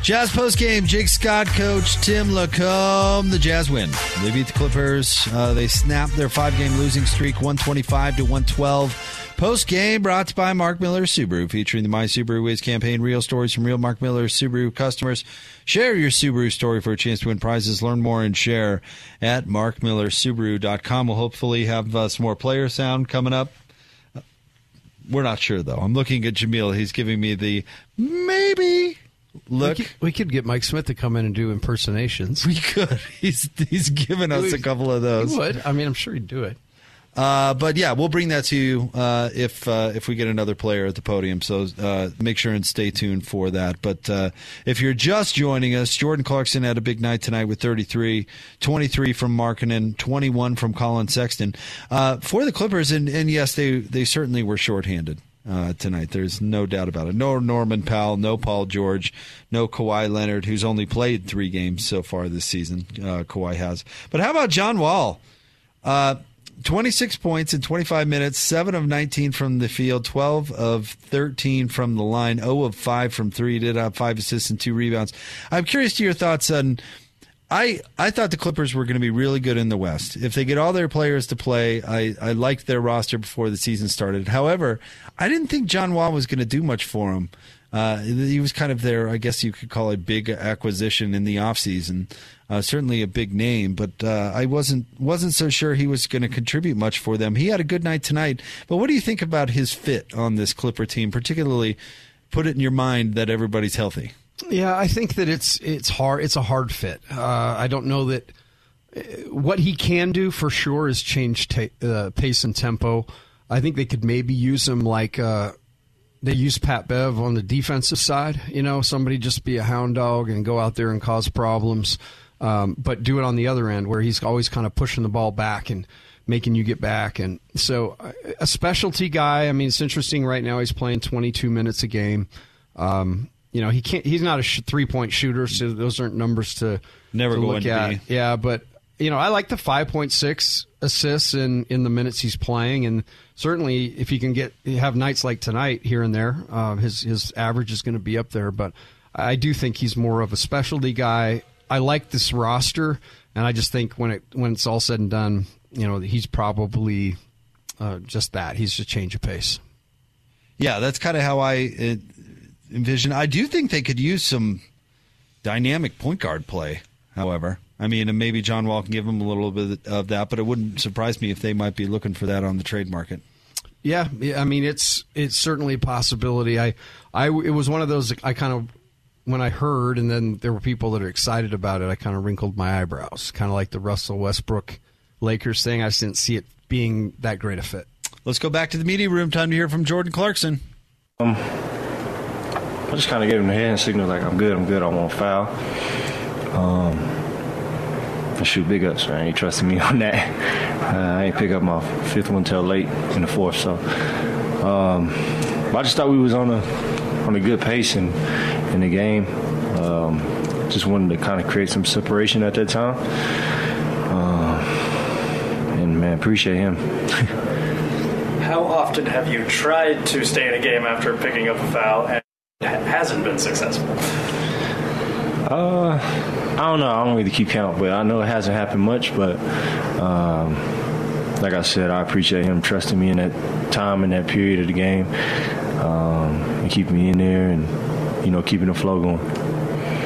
Jazz postgame. Jake Scott, coach Tim LaComb. The Jazz win. They beat the Clippers. Uh, they snapped their five game losing streak, 125 to 112. Post game brought to you by Mark Miller Subaru, featuring the My Subaru Is campaign. Real stories from real Mark Miller Subaru customers. Share your Subaru story for a chance to win prizes. Learn more and share at markmillersubaru.com. We'll hopefully have uh, some more player sound coming up. We're not sure though. I'm looking at Jamil. He's giving me the maybe look. We could, we could get Mike Smith to come in and do impersonations. (laughs) We could. He's he's given us a couple of those. He would. I mean, I'm sure he'd do it. Uh, but yeah, we'll bring that to you uh, if uh, if we get another player at the podium. So uh, make sure and stay tuned for that. But uh, if you're just joining us, Jordan Clarkson had a big night tonight with 33, 23 from Markkanen, 21 from Collin Sexton uh, for the Clippers. And, and yes, they they certainly were shorthanded. Uh, tonight, there's no doubt about it. No Norman Powell, no Paul George, no Kawhi Leonard, who's only played three games so far this season. Uh, Kawhi has, but how about John Wall? Uh, 26 points in 25 minutes, 7 of 19 from the field, 12 of 13 from the line, 0 of 5 from 3, did have 5 assists and 2 rebounds. I'm curious to your thoughts on I, I thought the Clippers were going to be really good in the West. If they get all their players to play, I, I liked their roster before the season started. However, I didn't think John Wall was going to do much for them Uh, he was kind of their, I guess you could call it, big acquisition in the offseason. Uh, certainly a big name, but uh, I wasn't wasn't so sure he was going to contribute much for them. He had a good night tonight, but what do you think about his fit on this Clipper team? Particularly, put it in your mind that everybody's healthy. Yeah, I think that it's it's hard. It's a hard fit. Uh, I don't know that uh, what he can do for sure is change ta- uh, pace and tempo. I think they could maybe use him like uh, they use Pat Bev on the defensive side. You know, somebody just be a hound dog and go out there and cause problems, um, but do it on the other end where he's always kind of pushing the ball back and making you get back. And so, a specialty guy. I mean, it's interesting right now. He's playing 22 minutes a game. Um, you know, he can't. He's not a sh- three point shooter, so those aren't numbers to Never to going look at. be. Yeah, but you know, I like the 5.6 assists in in the minutes he's playing, and certainly if he can get have nights like tonight here and there, uh, his his average is going to be up there. But I do think he's more of a specialty guy. I like this roster, and I just think when it when it's all said and done, you know, he's probably uh, just that. He's just a change of pace. Yeah, that's kind of how I uh, envision. I do think they could use some dynamic point guard play. However, I mean, and maybe John Wall can give them a little bit of that, but it wouldn't surprise me if they might be looking for that on the trade market. Yeah, yeah, I mean it's it's certainly a possibility. I, I it was one of those I kind of when I heard, and then there were people that are excited about it. I kind of wrinkled my eyebrows, kind of like the Russell Westbrook Lakers thing. I just didn't see it being that great a fit. Let's go back to the media room. Time to hear from Jordan Clarkson. Um, I just kind of gave him the hand signal like I'm good, I'm good, I won't foul. Um, shoot, big ups, man. He trusted me (laughs) on that. Uh, I ain't pick up my fifth one till late in the fourth, so um, I just thought we was on a on a good pace in in the game. Um, just wanted to kind of create some separation at that time. Uh, and man, appreciate him. (laughs) How often have you tried to stay in a game after picking up a foul and hasn't been successful? Uh, I don't know. I don't really keep count, but I know it hasn't happened much. But um, like I said, I appreciate him trusting me in that time in that period of the game um, and keeping me in there and you know keeping the flow going.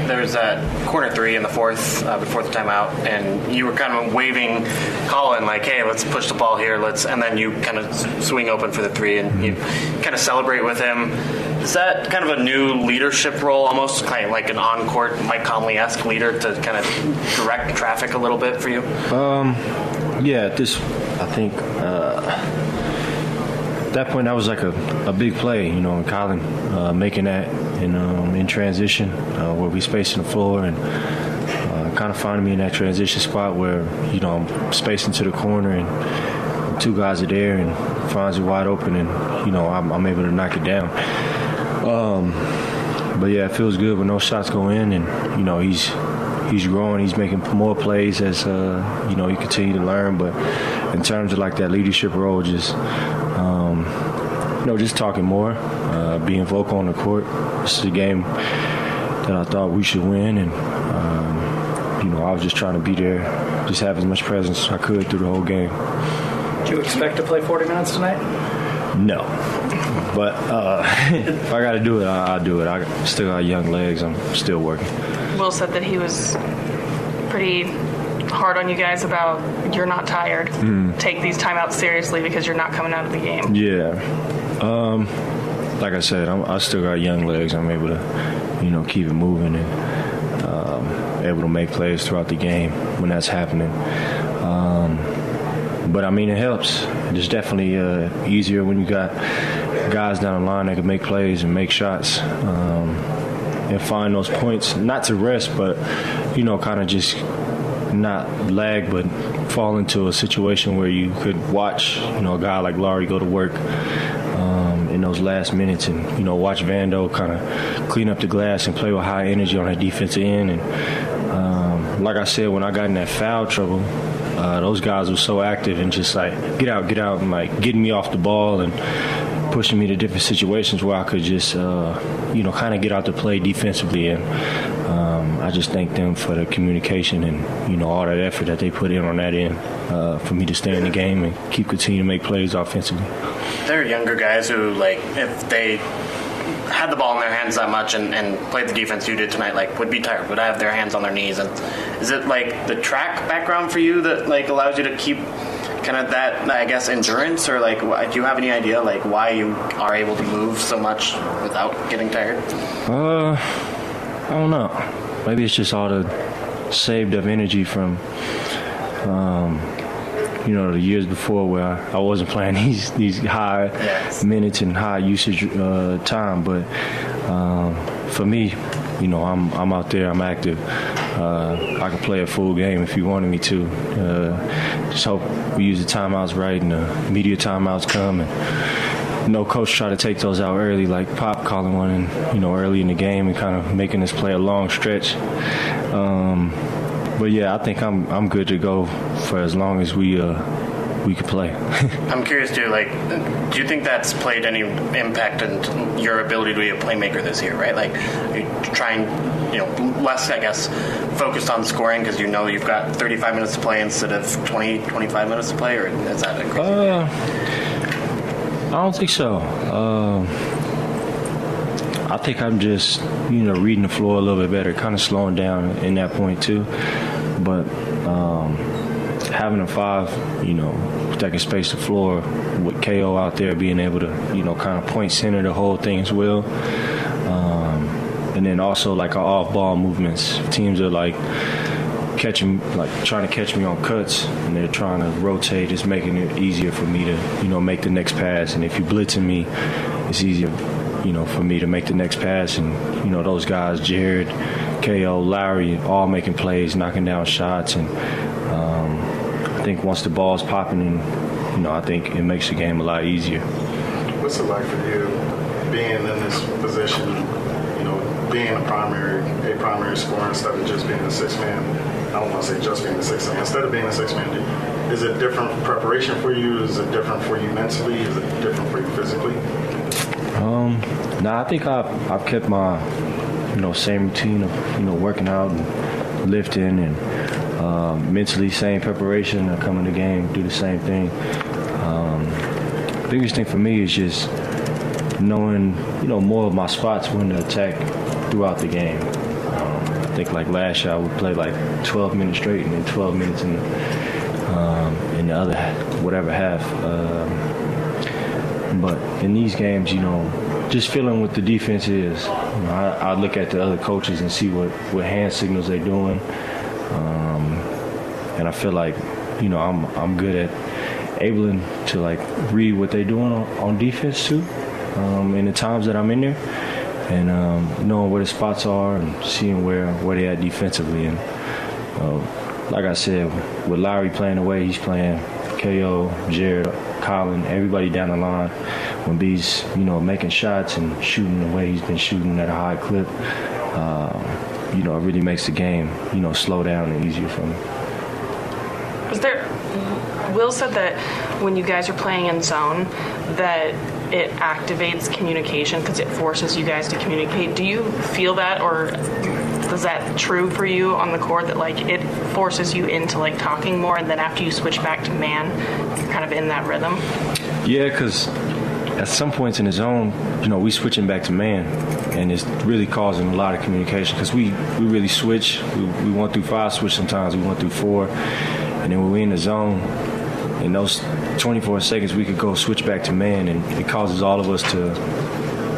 There was that corner three in the fourth, uh, before the timeout, and you were kind of waving Collin like, "Hey, let's push the ball here, let's," and then you kind of swing open for the three, and you kind of celebrate with him. Is that kind of a new leadership role, almost kind of like an on-court Mike Conley-esque leader to kind of direct traffic a little bit for you? Um, yeah, this I think uh, at that point that was like a, a big play, you know, and Collin uh, making that in um, in transition uh, where we spacing the floor and uh, kind of finding me in that transition spot where you know I'm spacing to the corner and two guys are there and finds you wide open and you know I'm, I'm able to knock it down. Um, but yeah, it feels good when those shots go in and you know he's he's growing. He's making more plays as uh, you know he continue to learn. But in terms of like that leadership role, just um, you know, just talking more, uh, being vocal on the court. This is a game that I thought we should win, and um, you know, I was just trying to be there, just have as much presence as I could through the whole game. Do you expect to play 40 minutes tonight? No. But uh, (laughs) if I got to do it, I, I'll do it. I still got young legs. I'm still working. Will said that he was pretty hard on you guys about you're not tired. Mm. Take these timeouts seriously because you're not coming out of the game. Yeah. Um, like I said, I'm, I still got young legs. I'm able to, you know, keep it moving and um, able to make plays throughout the game when that's happening. Um, but I mean, it helps. It's definitely uh, easier when you got guys down the line that can make plays and make shots um, and find those points. Not to rest, but you know, kind of just not lag, but fall into a situation where you could watch, you know, a guy like Lauri go to work um, in those last minutes, and you know, watch Vando kind of clean up the glass and play with high energy on that defensive end. And um, like I said, when I got in that foul trouble, uh, those guys were so active and just like get out, get out, and like getting me off the ball and pushing me to different situations where I could just, uh, you know, kind of get out to play defensively. And um, I just thank them for the communication and, you know, all that effort that they put in on that end uh, for me to stay in the game and keep continuing to make plays offensively. There are younger guys who, like, if they had the ball in their hands that much and, and played the defense you did tonight, like would be tired, would I have their hands on their knees. And is it like the track background for you that like allows you to keep kind of that I guess endurance, or like do you have any idea like why you are able to move so much without getting tired? Uh, I don't know. Maybe it's just all the saved up energy from. Um, you know the years before where I wasn't playing (laughs) these these high yes. minutes and high usage uh, time, but um, for me, you know, I'm I'm out there, I'm active. Uh, I could play a full game if you wanted me to. Uh, just hope we use the timeouts right and the media timeouts come and no coach try to take those out early, like Pop calling one, and you know, early in the game and kind of making us play a long stretch. Um, but yeah, I think I'm I'm good to go for as long as we uh, we could play. (laughs) I'm curious too. Like, do you think that's played any impact on your ability to be a playmaker this year? Right, like trying, you know, less I guess focused on scoring because you know you've got 35 minutes to play instead of 20, 25 minutes to play, or is that a crazy? Uh, I don't think so. Uh, I think I'm just, you know, reading the floor a little bit better, kind of slowing down in that point too. But um, having a five, you know, that can space the floor with KO out there being able to, you know, kind of point center the whole thing as well. And then also like our off ball movements. Teams are like catching like trying to catch me on cuts and they're trying to rotate it's making it easier for me to you know make the next pass and if you're blitzing me it's easier you know, for me to make the next pass. And, you know, those guys, Jarred, KO, Lauri, all making plays, knocking down shots. And um, I think once the ball's popping in, you know, I think it makes the game a lot easier. What's it like for you being in this position, you being a primary, a primary scorer instead of just being a six man? I don't want to say just being a six man. Instead of being a six man, is it different preparation for you? Is it different for you mentally? Is it different for you physically? Um, nah, I think I've I've kept my you know same routine of you know working out and lifting and uh, mentally same preparation. I come in the game, do the same thing. Um, biggest thing for me is just knowing you know more of my spots when to attack throughout the game. Um, I think like last year I would play like 12 minutes straight and then 12 minutes in um, in the other whatever half. Um, but in these games, you know, just feeling what the defense is. You know, I, I, look at the other coaches and see what, what hand signals they're doing, um, and I feel like, you know, I'm I'm good at able to like read what they're doing on, on defense too, um, in the times that I'm in there, and um, knowing where the spots are and seeing where where they at defensively. And uh, like I said, with Lauri playing the way he's playing, KO, Jarred, Collin, everybody down the line, when B's, you know, making shots and shooting the way he's been shooting at a high clip, uh, you know, it really makes the game, you know, slow down and easier for me. Was there? Will said that when you guys are playing in zone, that it activates communication because it forces you guys to communicate. Do you feel that, or is that true for you on the court that like it forces you into like talking more, and then after you switch back to man, you're kind of in that rhythm? Yeah, because at some points in the zone, you know, we switching back to man, and it's really causing a lot of communication because we we really switch. We, we went through five switch sometimes. We went through four, and then when we in the zone, in those 24 seconds, we could go switch back to man, and it causes all of us to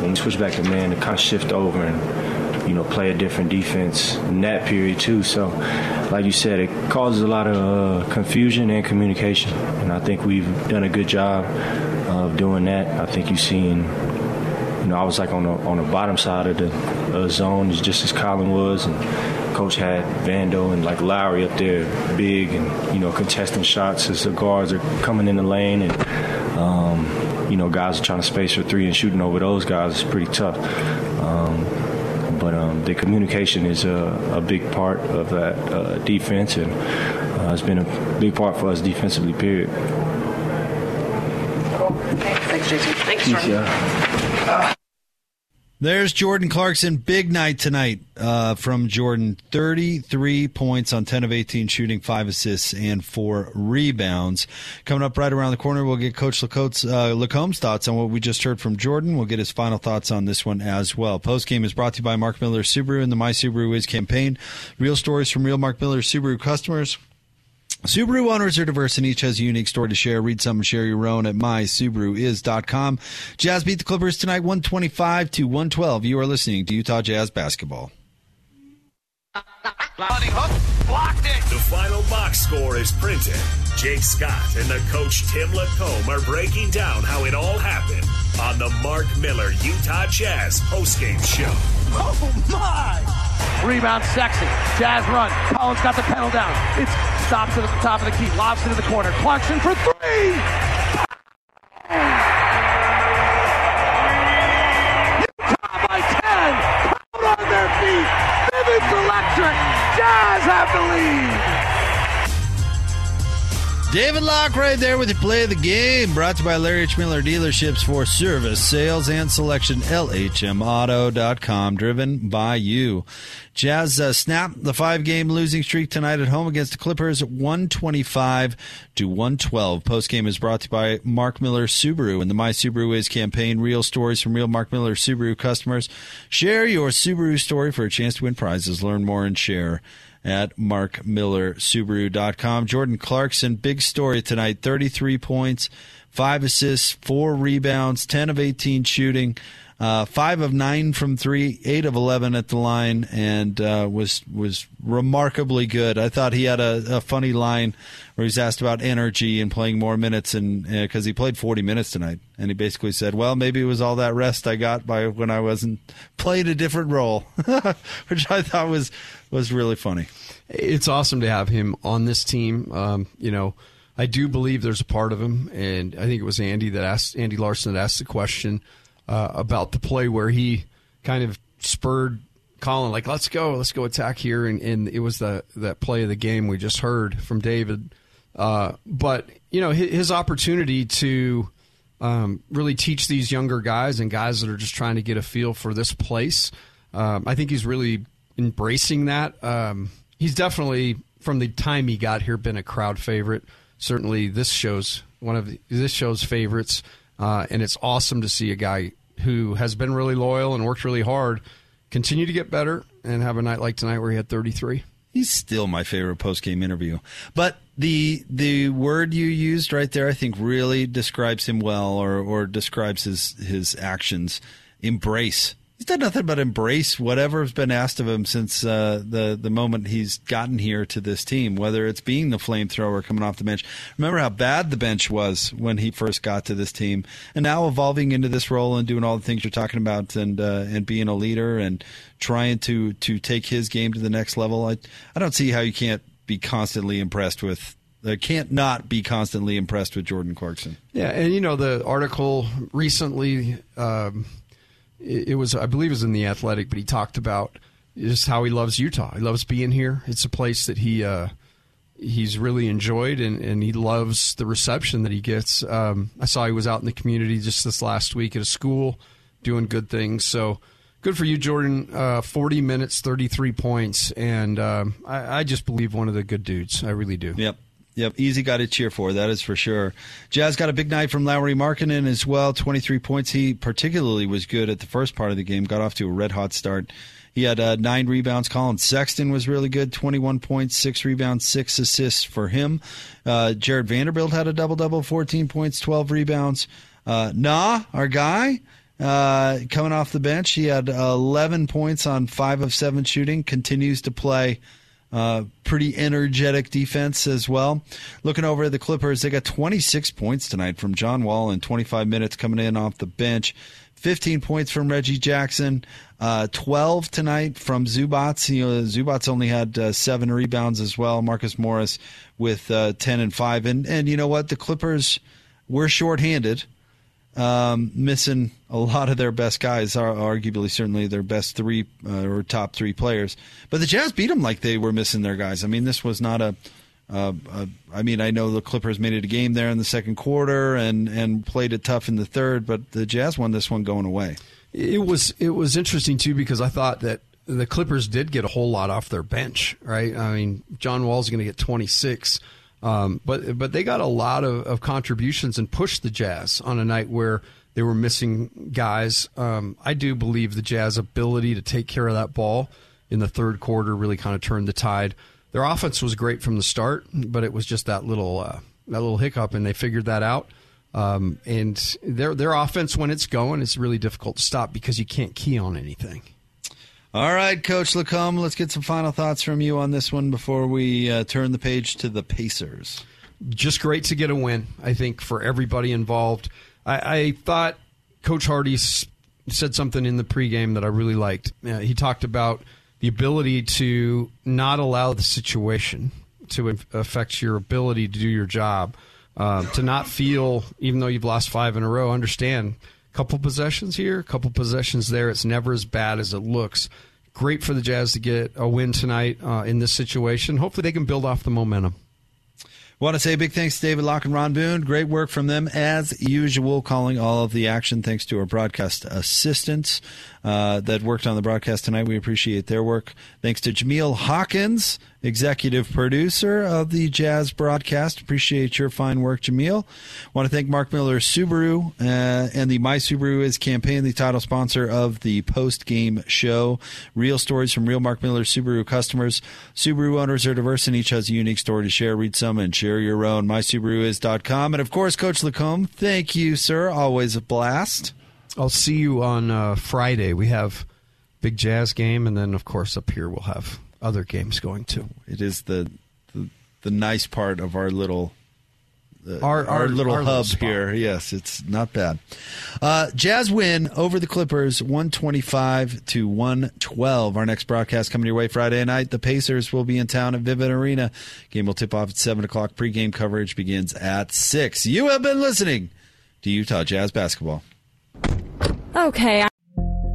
when we switch back to man to kind of shift over and you know, play a different defense in that period too. So, like you said, it causes a lot of uh, confusion and communication, and I think we've done a good job of doing that. I think you've seen, you know, I was like on the on the bottom side of the uh, zone, just as Collin was, and coach had Vando and like Lauri up there, big and you know contesting shots as the guards are coming in the lane and. Um, you know, guys are trying to space for three and shooting over those guys is pretty tough. Um, but um, the communication is a, a, big part of that uh, defense, and uh, it's been a big part for us defensively. Period. Cool. Thanks, Jason. Thanks, Jordan. There's Jordan Clarkson. Big night tonight uh, from Jordan. 33 points on 10 of 18 shooting, 5 assists, and 4 rebounds. Coming up right around the corner, we'll get Coach Lacote's, uh, LaComb's thoughts on what we just heard from Jordan. We'll get his final thoughts on this one as well. Post game is brought to you by Mark Miller Subaru and the My Subaru Is campaign. Real stories from real Mark Miller Subaru customers. Subaru owners are diverse and each has a unique story to share. Read some and share your own at mysubaruis.com. Jazz beat the Clippers tonight 125 to 112. You are listening to Utah Jazz basketball. The final box score is printed. Jake Scott and the coach Tim LaComb are breaking down how it all happened on the Mark Miller Utah Jazz postgame show. Oh my! Rebound sexy. Jazz run. Collin's got the pedal down. It's stops it at the top of the key. Lobs it to the corner. Clarkson for three. David Locke right there with your play of the game. Brought to you by Larry H. Miller Dealerships for service, sales, and selection. LHMauto.com. Driven by you. Jazz uh, snap the five game losing streak tonight at home against the Clippers 125 to 112. Post game is brought to you by Mark Miller Subaru and the My Subaru Is campaign. Real stories from real Mark Miller Subaru customers. Share your Subaru story for a chance to win prizes. Learn more and share at markmillersubaru.com. Jordan Clarkson, big story tonight 33 points, 5 assists, 4 rebounds, 10 of 18 shooting. Uh, five of nine from three, eight of eleven at the line, and uh, was was remarkably good. I thought he had a, a funny line where he's asked about energy and playing more minutes, and because uh, he played forty minutes tonight, and he basically said, "Well, maybe it was all that rest I got by when I wasn't playing a different role," (laughs) which I thought was was really funny. It's awesome to have him on this team. Um, you know. I do believe there's a part of him, and I think it was Andy that asked Andy Larson that asked the question uh, about the play where he kind of spurred Collin, like, let's go, let's go attack here. And, and it was the, that play of the game we just heard from David. Uh, but, you know, his, his opportunity to um, really teach these younger guys and guys that are just trying to get a feel for this place, um, I think he's really embracing that. Um, he's definitely, from the time he got here, been a crowd favorite. Certainly, this show's one of the, this show's favorites. Uh, and it's awesome to see a guy who has been really loyal and worked really hard continue to get better and have a night like tonight where he had 33. He's still my favorite post game interview. But the the word you used right there, I think, really describes him well, or or describes his his actions. Embrace he's done nothing but embrace whatever has been asked of him since uh, the the moment he's gotten here to this team. Whether it's being the flamethrower coming off the bench. Remember how bad the bench was when he first got to this team, and now evolving into this role and doing all the things you're talking about, and uh, and being a leader and trying to to take his game to the next level. I I don't see how you can't be constantly impressed with uh, can't not be constantly impressed with Jordan Clarkson. Yeah, and you know the article recently um, it, was I believe it was in the Athletic, but he talked about just how he loves Utah. He loves being here. It's a place that he uh, he's really enjoyed, and, and he loves the reception that he gets. Um, I saw he was out in the community just this last week at a school doing good things. So good for you, Jordan. Uh, Forty minutes, thirty three points, and um, I, I just believe one of the good dudes. I really do. Yep. Yep, easy guy to cheer for. That is for sure. Jazz got a big night from Lauri Markkanen as well. 23 points. He particularly was good at the first part of the game. Got off to a red hot start. He had uh, nine rebounds. Collin Sexton was really good. 21 points, six rebounds, six assists for him. Uh, Jarred Vanderbilt had a double double, 14 points, 12 rebounds. Uh, nah, our guy, uh, coming off the bench, he had 11 points on five of seven shooting. Continues to play uh, pretty energetic defense as well. Looking over at the Clippers, they got 26 points tonight from John Wall in 25 minutes coming in off the bench. 15 points from Reggie Jackson, uh, 12 tonight from Zubac. You know, Zubac only had uh, seven rebounds as well. Marcus Morris with uh, 10 and 5. And, and you know what? The Clippers were shorthanded um, missing a lot of their best guys, are arguably certainly their best three uh, or top three players. But the Jazz beat them like they were missing their guys. I mean, this was not a. Uh, uh, I mean, I know the Clippers made it a game there in the second quarter and and played it tough in the third, but the Jazz won this one going away. It was it was interesting too because I thought that the Clippers did get a whole lot off their bench, right? I mean, John Wall's going to get 26, um, but but they got a lot of, of, contributions and pushed the Jazz on a night where they were missing guys. Um, I do believe the Jazz ability to take care of that ball in the third quarter really kind of turned the tide. Their offense was great from the start, but it was just that little uh, that little hiccup, and they figured that out. Um, and their their offense, when it's going, it's really difficult to stop because you can't key on anything. All right, Coach LaComb, let's get some final thoughts from you on this one before we uh, turn the page to the Pacers. Just great to get a win, I think, for everybody involved. I, I thought Coach Hardy said something in the pregame that I really liked. Uh, he talked about the ability to not allow the situation to affect your ability to do your job, uh, to not feel, even though you've lost five in a row, understand – couple possessions here, a couple possessions there. It's never as bad as it looks. Great for the Jazz to get a win tonight uh, in this situation. Hopefully, they can build off the momentum. Want to say big thanks to David Locke and Ron Boone. Great work from them as usual, calling all of the action. Thanks to our broadcast assistants uh, that worked on the broadcast tonight. We appreciate their work. Thanks to Jameel Hawkins executive producer of the Jazz broadcast. Appreciate your fine work, Jameel. Want to thank Mark Miller Subaru uh, and the My Subaru is campaign, the title sponsor of the post game show. Real stories from real Mark Miller Subaru customers. Subaru owners are diverse and each has a unique story to share. Read some and share your own. MySubaruIs.com. And of course, Coach LaComb, thank you, sir. Always a blast. I'll see you on uh, Friday. We have big jazz game, and then of course up here we'll have other games going too. It is the the, the nice part of our little uh, our, our, our, little our hub little here. Yes, it's not bad. Uh, Jazz win over the Clippers, one twenty five to one twelve. Our next broadcast coming your way Friday night. The Pacers will be in town at Vivint Arena. Game will tip off at seven o'clock. Pregame coverage begins at six. You have been listening to Utah Jazz basketball. Okay.